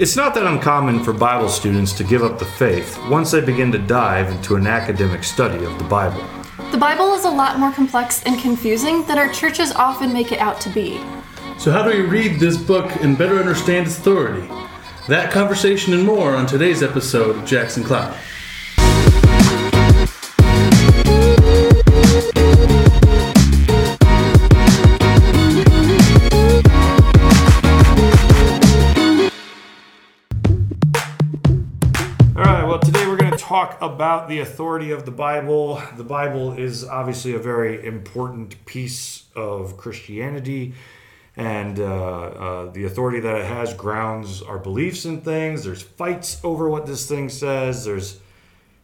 It's not that uncommon for Bible students to give up the faith once they begin to dive into an academic study of the Bible. The Bible is a lot more complex and confusing than our churches often make it out to be. So, how do we read this book and better understand its authority? That conversation and more on today's episode of Jackson Cloud. Talk about the authority of the Bible. The Bible is obviously a very important piece of Christianity, and uh, uh, the authority that it has grounds our beliefs in things. There's fights over what this thing says, there's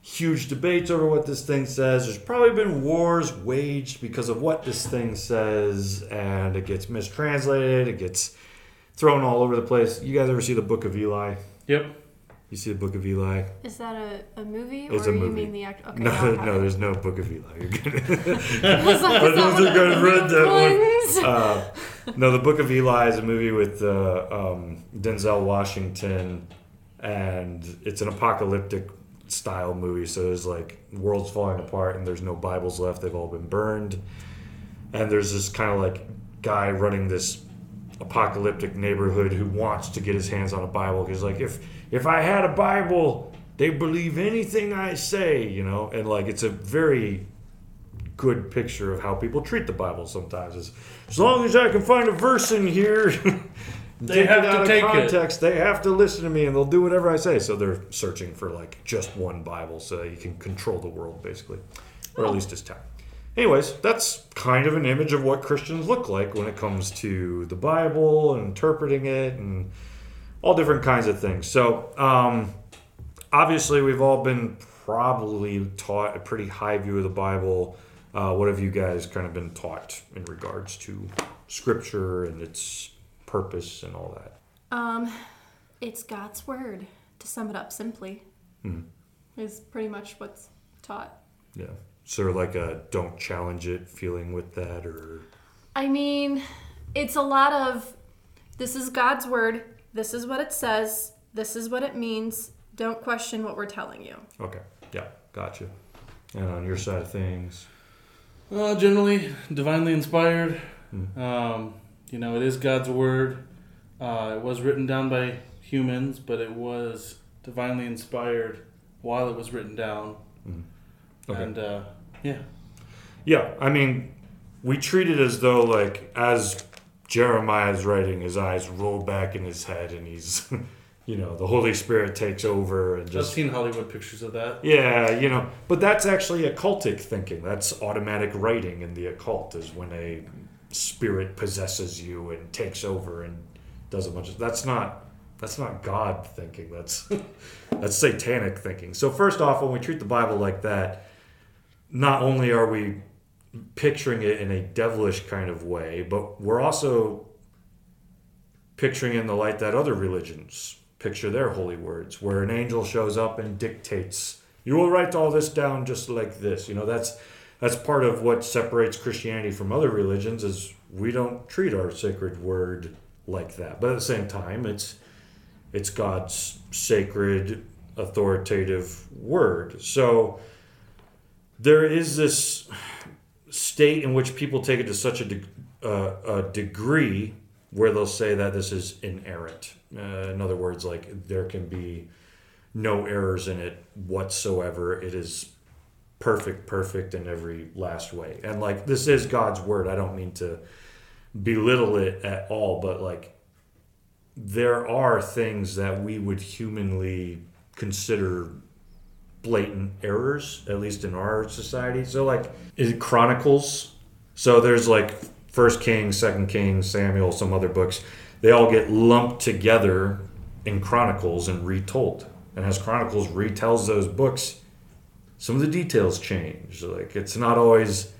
huge debates over what this thing says. There's probably been wars waged because of what this thing says, and it gets mistranslated, it gets thrown all over the place. You guys ever see the Book of Eli? Yep. You see the Book of Eli? Is that a, a movie, It's or a you movie. mean the act? Okay, No, I'll no, there's no Book of Eli. You're good. I don't one think of the read that one. Uh, no, the Book of Eli is a movie with uh, um, Denzel Washington, and it's an apocalyptic style movie. So there's like world's falling apart, and there's no Bibles left. They've all been burned, and there's this kind of like guy running this apocalyptic neighborhood who wants to get his hands on a Bible because like if if I had a Bible, they believe anything I say, you know, and like it's a very good picture of how people treat the Bible sometimes. Is as long as I can find a verse in here, They have to take it. context. They have to listen to me, and they'll do whatever I say. So they're searching for like just one Bible, so that you can control the world, basically, or at least his town. Anyways, that's kind of an image of what Christians look like when it comes to the Bible and interpreting it and all different kinds of things. So, um, obviously, we've all been probably taught a pretty high view of the Bible. Uh, what have you guys kind of been taught in regards to Scripture and its purpose and all that? Um, it's God's word. To sum it up simply, Hmm. is pretty much what's taught. Yeah. Sort of like a don't challenge it feeling with that, or I mean, it's a lot of this is God's word. This is what it says. This is what it means. Don't question what we're telling you. okay, yeah, gotcha. And on your side of things, Uh, generally, divinely inspired. Hmm. Um, you know, it is God's word. Uh, it was written down by humans, but it was divinely inspired while it was written down. Okay. And uh, yeah, Yeah, I mean, we treat it as though, like, as Jeremiah's writing, his eyes roll back in his head and he's, you know, the Holy Spirit takes over and I've just. seen Hollywood pictures of that. Yeah, you know, but that's actually occultic thinking. That's automatic writing in the occult, is when a spirit possesses you and takes over and does a bunch of. That's not. That's not God thinking. That's that's satanic thinking. So first off, when we treat the Bible like that, not only are we picturing it in a devilish kind of way, but we're also picturing in the light that other religions picture their holy words, where an angel shows up and dictates, "You will write all this down just like this." You know, that's that's part of what separates Christianity from other religions is we don't treat our sacred word like that. But at the same time, it's it's God's sacred authoritative word. So there is this state in which people take it to such a, de- uh, a degree where they'll say that this is inerrant. Uh, in other words, like there can be no errors in it whatsoever. It is perfect, perfect in every last way. And like this is God's word. I don't mean to belittle it at all, but like there are things that we would humanly consider blatant errors, at least in our society. So like in Chronicles, so there's like First Kings, Second Kings, Samuel, some other books. They all get lumped together in Chronicles and retold. And as Chronicles retells those books, some of the details change. Like it's not always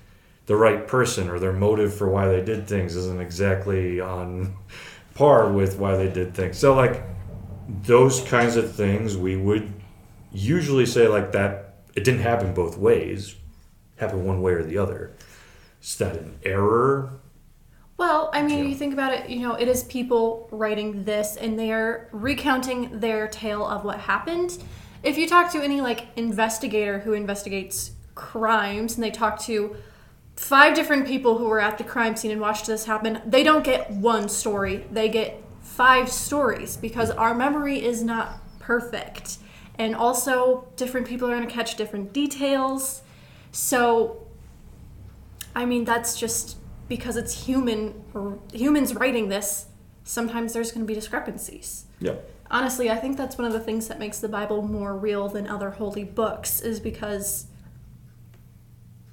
the right person or their motive for why they did things isn't exactly on par with why they did things. So like those kinds of things we would usually say like that it didn't happen both ways, happened one way or the other. Is that an error? Well, I mean, Yeah. you think about it, you know, it is people writing this and they are recounting their tale of what happened. If you talk to any like investigator who investigates crimes and they talk to five different people who were at the crime scene and watched this happen, they don't get one story. They get five stories because mm. our memory is not perfect. And also, different people are going to catch different details. So, I mean, that's just because it's human or humans writing this. Sometimes there's going to be discrepancies. Yeah. Honestly, I think that's one of the things that makes the Bible more real than other holy books, is because,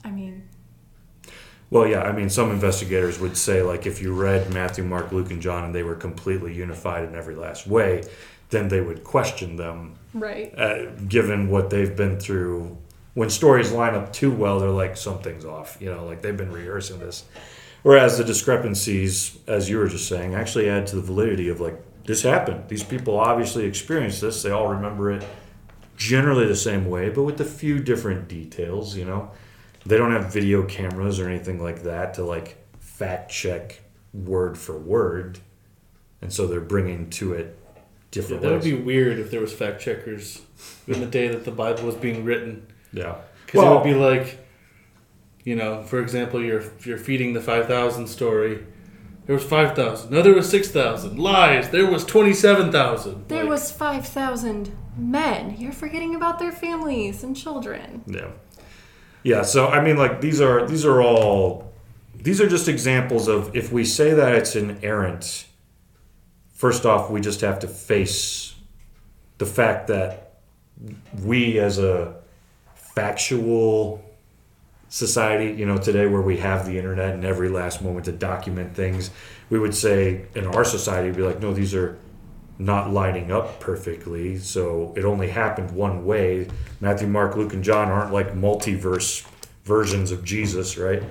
I mean, Well, yeah, I mean, some investigators would say, like, if you read Matthew, Mark, Luke, and John and they were completely unified in every last way, then they would question them, right. uh, given what they've been through. When stories line up too well, they're like, something's off, you know, like they've been rehearsing this. Whereas the discrepancies, as you were just saying, actually add to the validity of, like, this happened. These people obviously experienced this, they all remember it generally the same way, but with a few different details, you know they don't have video cameras or anything like that to like fact check word for word and so they're bringing to it Yeah, different that would be weird if there was fact checkers in the day that the Bible was being written. yeah Because it would be like, you know, for example, you're you're feeding the five thousand story. There was five thousand. No, there was six thousand. Lies. There was twenty seven thousand. There was 5,000 men. You're forgetting about their families and children. yeah yeah so i mean like these are these are all these are just examples of if we say that it's inerrant first off we just have to face the fact that we as a factual society, you know, today where we have the internet and every last moment to document things, we would say in our society, we'd be like, no, these are not lining up perfectly. So it only happened one way. Matthew, Mark, Luke, and John aren't like multiverse versions of Jesus, right?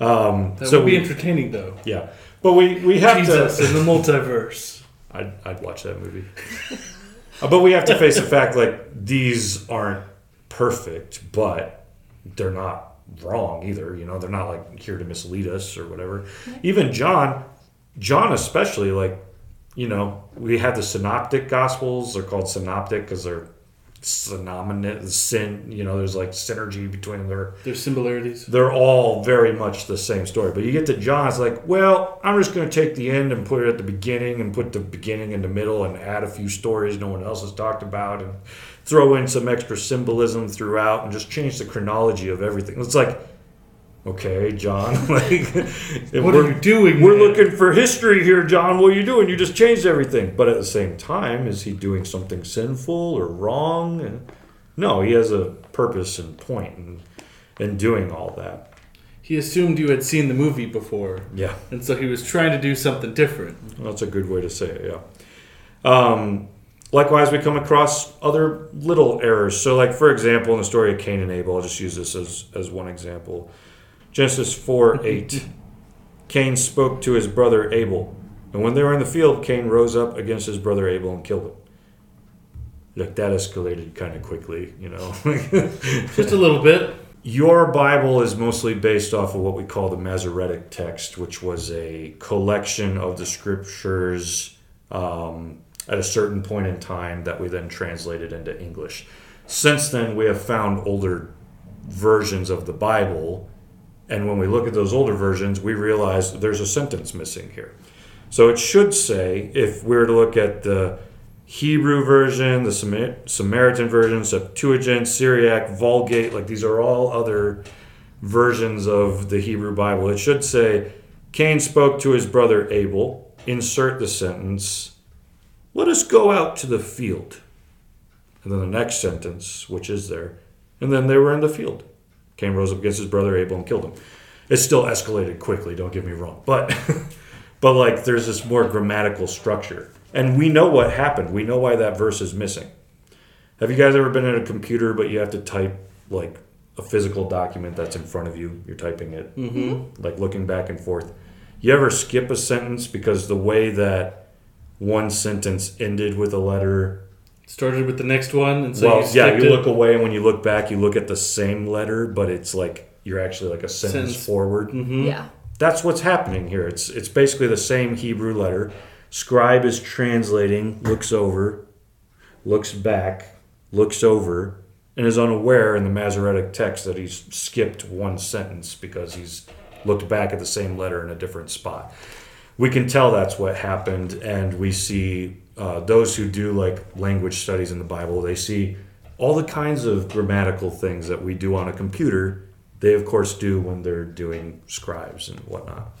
Um, That so would be we, entertaining, though. yeah, but we we have Jesus to. in the multiverse. I'd, I'd watch that movie. Uh, but we have to face the fact like these aren't perfect, but they're not wrong either. You know, they're not like here to mislead us or whatever. Even John, John especially, like, you know, we have the synoptic gospels. They're called synoptic because they're synonymous. Sin, you know, there's like synergy between their There's similarities. they're all very much the same story. But you get to John, it's like, well, I'm just going to take the end and put it at the beginning and put the beginning in the middle and add a few stories no one else has talked about and throw in some extra symbolism throughout and just change the chronology of everything. It's like, okay, John, like, What are you doing? we're man? looking for history here, John. What are you doing? You just changed everything. But at the same time, is he doing something sinful or wrong? And no, he has a purpose and point in, in doing all that. He assumed you had seen the movie before, Yeah, and so he was trying to do something different. that's a good way to say it. Yeah. Um, likewise, we come across other little errors. So, like for example, in the story of Cain and Abel, I'll just use this as as one example. Genesis four eight. Cain spoke to his brother Abel, and when they were in the field, Cain rose up against his brother Abel and killed him. Look, that escalated kind of quickly, you know. Just a little bit. Your Bible is mostly based off of what we call the Masoretic text, which was a collection of the scriptures um, at a certain point in time that we then translated into English. Since then, we have found older versions of the Bible, and when we look at those older versions, we realize there's a sentence missing here. So it should say, if we were to look at the Hebrew version, the Samar- Samaritan version, Septuagint, Syriac, Vulgate, like these are all other versions of the Hebrew Bible. It should say, Cain spoke to his brother Abel. Insert the sentence, let us go out to the field. And then the next sentence, which is there, and then they were in the field. Cain rose up against his brother Abel and killed him. It still escalated quickly, don't get me wrong. But but like there's this more grammatical structure. And we know what happened. We know why that verse is missing. Have you guys ever been at a computer but you have to type like a physical document that's in front of you? You're typing it, Mm-hmm. like looking back and forth. You ever skip a sentence because the way that one sentence ended with a letter Started with the next one, and so well, you yeah, skipped you it. look away, and when you look back, you look at the same letter, but it's like you're actually like a sentence Sentence. forward. Mhm. Yeah. that's what's happening here. It's it's basically the same Hebrew letter. Scribe is translating, looks over, looks back, looks over, and is unaware in the Masoretic text that he's skipped one sentence because he's looked back at the same letter in a different spot. We can tell that's what happened, and we see uh, those who do like language studies in the Bible, they see all the kinds of grammatical things that we do on a computer, they of course do when they're doing scribes and whatnot.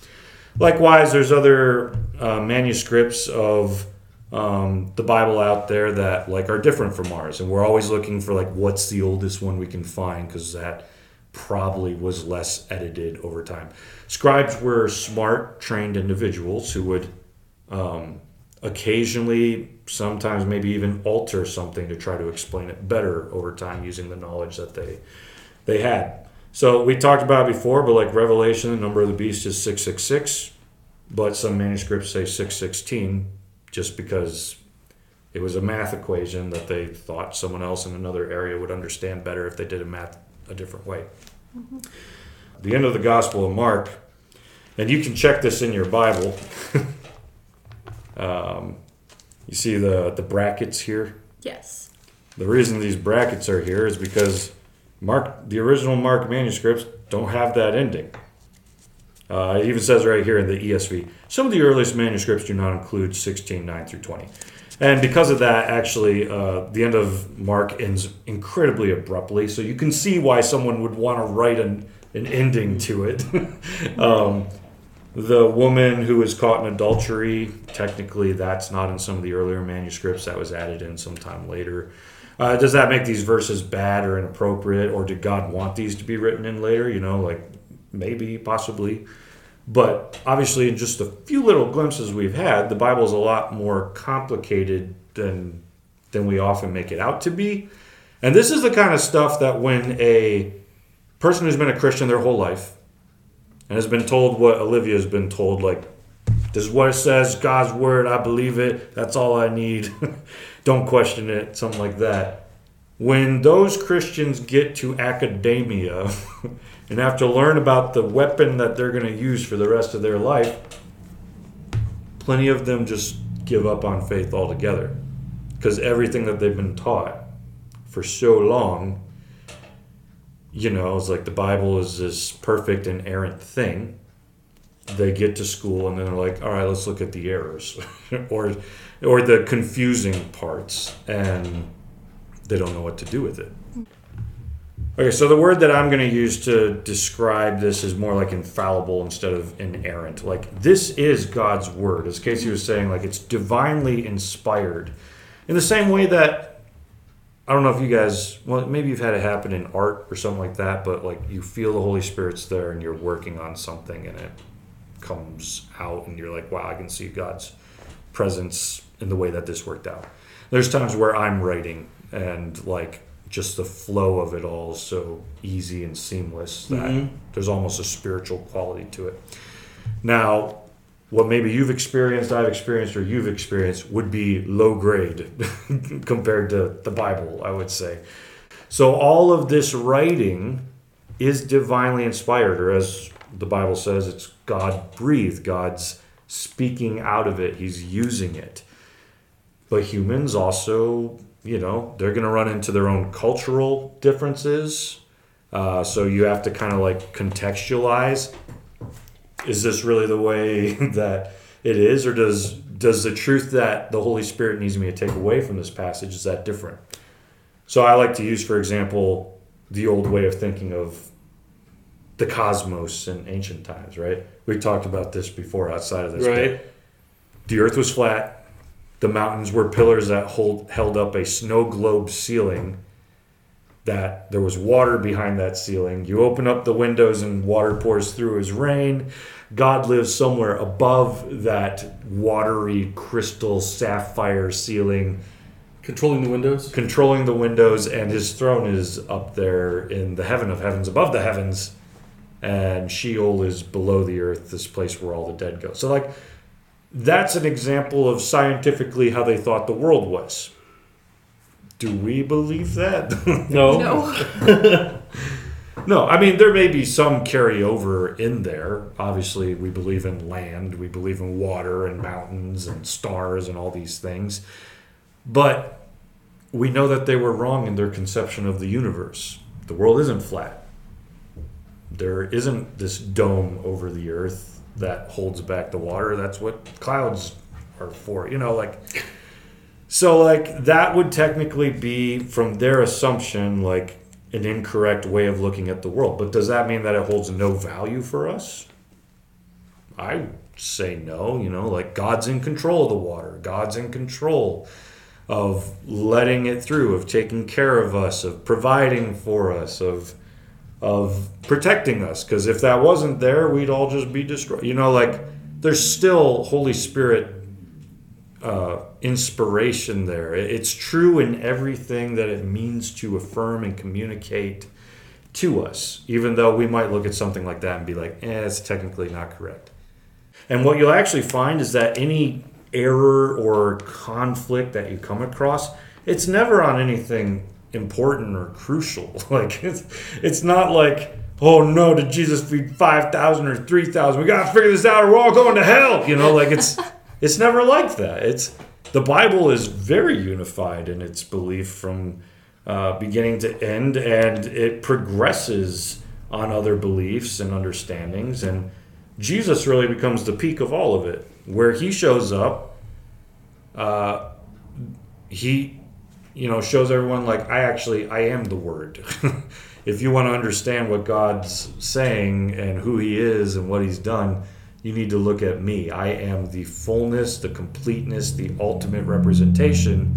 Likewise, there's other uh, manuscripts of um, the Bible out there that like are different from ours, and we're always looking for like what's the oldest one we can find because that probably was less edited over time. Scribes were smart, trained individuals who would um, occasionally, sometimes maybe even alter something to try to explain it better over time using the knowledge that they they had. So we talked about it before, but like Revelation, the number of the beast is six six six, but some manuscripts say six sixteen, just because it was a math equation that they thought someone else in another area would understand better if they did a math a different way. Mm-hmm. The end of the Gospel of Mark, and you can check this in your Bible. um, you see the the brackets here. Yes. The reason these brackets are here is because Mark, the original Mark manuscripts don't have that ending. Uh, it even says right here in the ESV, some of the earliest manuscripts do not include 16, 9 through 20. And because of that, actually, uh, the end of Mark ends incredibly abruptly. So you can see why someone would want to write an, an ending to it. um, the woman who was caught in adultery, technically, that's not in some of the earlier manuscripts. That was added in sometime later. Uh, does that make these verses bad or inappropriate, or did God want these to be written in later? You know, like maybe, possibly. But obviously, in just a few little glimpses we've had, the Bible is a lot more complicated than than we often make it out to be. And this is the kind of stuff that when a person who's been a Christian their whole life and has been told what Olivia has been told, like, this is what it says, God's word, I believe it, that's all I need, don't question it, something like that. When those Christians get to academia and have to learn about the weapon that they're going to use for the rest of their life, plenty of them just give up on faith altogether. Because everything that they've been taught for so long, you know, it's like the Bible is this perfect and errant thing. They get to school and then they're like, all right, let's look at the errors or, or the confusing parts, and they don't know what to do with it. Okay, so the word that I'm going to use to describe this is more like infallible instead of inerrant. Like this is God's word, as Casey was saying. Like it's divinely inspired, in the same way that I don't know if you guys, well, maybe you've had it happen in art or something like that, but like you feel the Holy Spirit's there and you're working on something and it comes out and you're like, wow, I can see God's presence in the way that this worked out. There's times where I'm writing and like just the flow of it all is so easy and seamless that Mhm. there's almost a spiritual quality to it. Now, what maybe you've experienced, I've experienced, or you've experienced would be low grade compared to the Bible, I would say. So, all of this writing is divinely inspired, or as the Bible says, it's God breathed, God's speaking out of it, He's using it. But humans also, you know, they're going to run into their own cultural differences. Uh, so you have to kind of like contextualize. Is this really the way that it is, or does does the truth that the Holy Spirit needs me to take away from this passage is that different? So I like to use, for example, the old way of thinking of the cosmos in ancient times. Right? We talked about this before outside of this. Right. the earth was flat. The mountains were pillars that hold, held up a snow globe ceiling. That there was water behind that ceiling. You open up the windows and water pours through as rain. God lives somewhere above that watery crystal sapphire ceiling, Controlling the windows. controlling the windows, and his throne is up there in the heaven of heavens, above the heavens. And Sheol is below the earth, this place where all the dead go. So, like, that's an example of scientifically how they thought the world was. Do we believe that? No. No. No, I mean there may be some carryover in there. Obviously, we believe in land, we believe in water and mountains and stars and all these things. But we know that they were wrong in their conception of the universe. The world isn't flat. There isn't this dome over the earth that holds back the water. That's what clouds are for. You know, like so like that would technically be from their assumption like an incorrect way of looking at the world. But does that mean that it holds no value for us? I say no, you know, like God's in control of the water. God's in control of letting it through, of taking care of us, of providing for us, of of protecting us because if that wasn't there, we'd all just be destroyed. You know, like there's still Holy Spirit uh, inspiration there. It's true in everything that it means to affirm and communicate to us, even though we might look at something like that and be like, eh, it's technically not correct. And what you'll actually find is that any error or conflict that you come across, it's never on anything important or crucial. Like it's it's not like, oh no, did Jesus feed five thousand or three thousand? We gotta figure this out or we're all going to hell. You know, like it's it's never like that. It's the Bible is very unified in its belief from uh, beginning to end, and it progresses on other beliefs and understandings. And Jesus really becomes the peak of all of it, where he shows up. Uh, he, you know, shows everyone like I actually I am the Word. if you want to understand what God's saying and who He is and what He's done, you need to look at me. I am the fullness, the completeness, the ultimate representation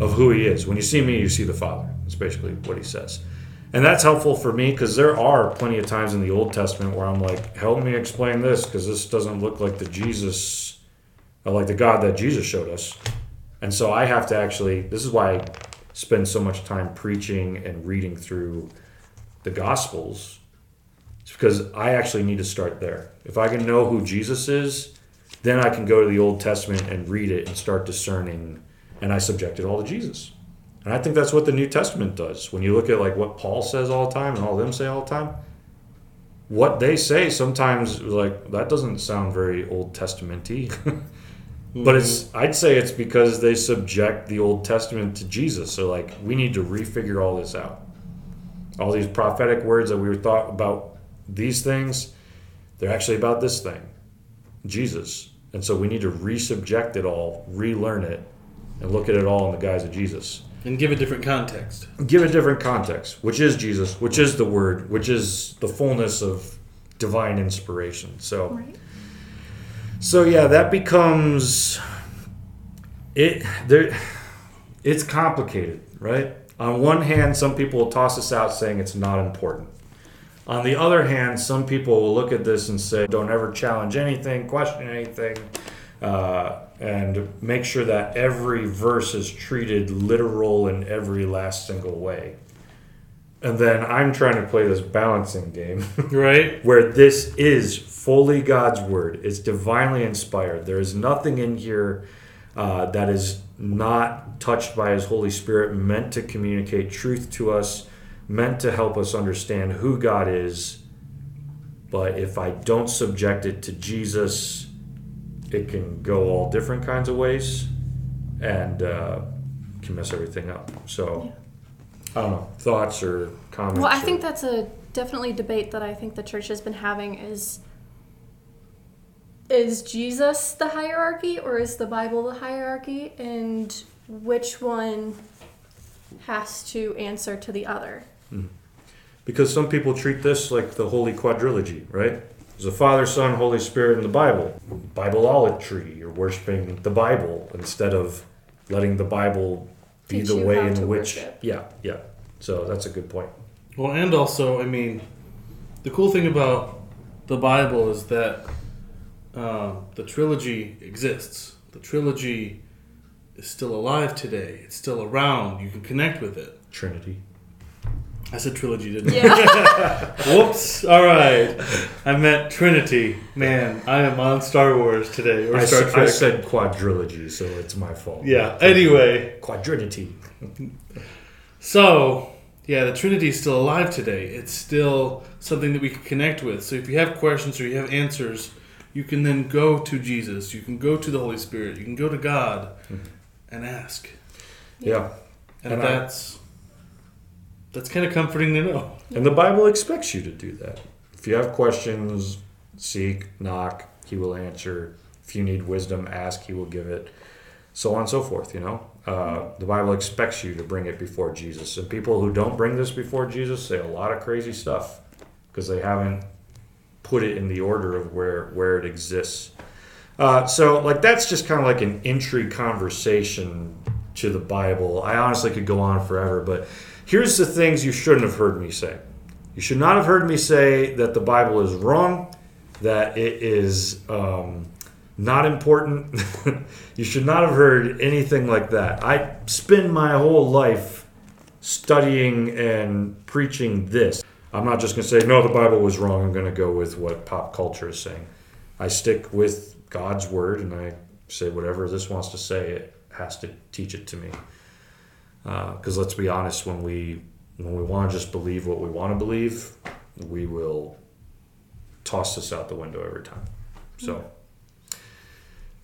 of who He is. When you see me, you see the Father. That's basically what He says. And that's helpful for me because there are plenty of times in the Old Testament where I'm like, help me explain this because this doesn't look like the Jesus, or like the God that Jesus showed us. And so I have to actually, this is why I spend so much time preaching and reading through the Gospels. It's because I actually need to start there. If I can know who Jesus is, then I can go to the Old Testament and read it and start discerning, and I subject it all to Jesus. And I think that's what the New Testament does. When you look at like what Paul says all the time and all of them say all the time, what they say sometimes is like that doesn't sound very Old Testamenty. but it's mm-hmm. I'd say it's because they subject the Old Testament to Jesus. So like we need to refigure all this out. All these prophetic words that we were thought about these things, they're actually about this thing, Jesus. And so we need to resubject it all, relearn it, and look at it all in the guise of Jesus and give a different context. give a different context, which is Jesus, which is the Word, which is the fullness of divine inspiration. So, Right. so yeah, that becomes it. There, it's complicated, right? On one hand, some people will toss this out saying it's not important. On the other hand, some people will look at this and say, "Don't ever challenge anything, question anything." Uh, and make sure that every verse is treated literal in every last single way. And then I'm trying to play this balancing game Right? where this is fully God's word. It's divinely inspired. There is nothing in here uh, that is not touched by His Holy Spirit, meant to communicate truth to us, meant to help us understand who God is. But if I don't subject it to Jesus, it can go all different kinds of ways and uh, can mess everything up. So, I don't know. Thoughts or comments? Well, I or- think that's a definitely debate that I think the church has been having is is Jesus the hierarchy or is the Bible the hierarchy and which one has to answer to the other? Because some people treat this like the holy quadrilogy, right? There's a Father, Son, Holy Spirit in the Bible. Bibleolatry. You're worshiping the Bible instead of letting the Bible be Teach the way in which. worship. Yeah, yeah. So that's a good point. Well, and also, I mean, the cool thing about the Bible is that um, the trilogy exists. The trilogy is still alive today. It's still around. You can connect with it. Trinity. I said trilogy, didn't I? Yeah. Whoops. All right. I meant Trinity. Man, I am on Star Wars today or I, Star s- Trek. I said quadrilogy, so it's my fault. yeah. Anyway, Quadrinity. so yeah, the Trinity is still alive today. It's still something that we can connect with. So if you have questions or you have answers, you can then go to Jesus. You can go to the Holy Spirit. You can go to God hmm. and ask. Yeah. And, And I- that's that's kind of comforting to know. And the Bible expects you to do that. If you have questions, seek, knock, he will answer. If you need wisdom, ask, he will give it. So on and so forth, you know. Uh, the Bible expects you to bring it before Jesus. And people who don't bring this before Jesus say a lot of crazy stuff because they haven't put it in the order of where, where it exists. Uh, so, like, that's just kind of like an entry conversation to the Bible. I honestly could go on forever, but here's the things you shouldn't have heard me say. You should not have heard me say that the Bible is wrong, that it is um, not important. you should not have heard anything like that. I spend my whole life studying and preaching this. I'm not just going to say, no, the Bible was wrong. I'm going to go with what pop culture is saying. I stick with God's word and I say whatever this wants to say, it has to teach it to me. Uh, because let's be honest, when we when we want to just believe what we want to believe, we will toss this out the window every time. So,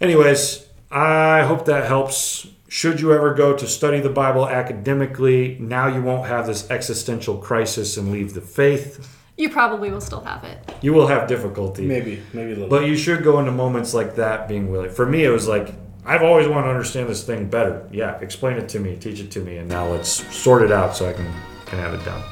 anyways, I hope that helps. Should you ever go to study the Bible academically, now you won't have this existential crisis and leave the faith. You probably will still have it. You will have difficulty. Maybe, maybe a little. But you should go into moments like that being willing. For me, it was like, I've always wanted to understand this thing better. Yeah, explain it to me, teach it to me, and now let's sort it out so I can, can have it down.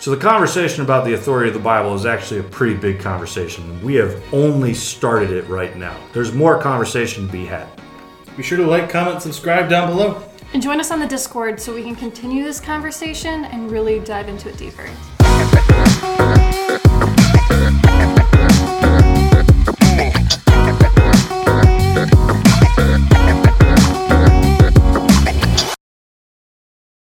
So the conversation about the authority of the Bible is actually a pretty big conversation. We have only started it right now. There's more conversation to be had. Be sure to like, comment, subscribe down below. And join us on the Discord so we can continue this conversation and really dive into it deeper.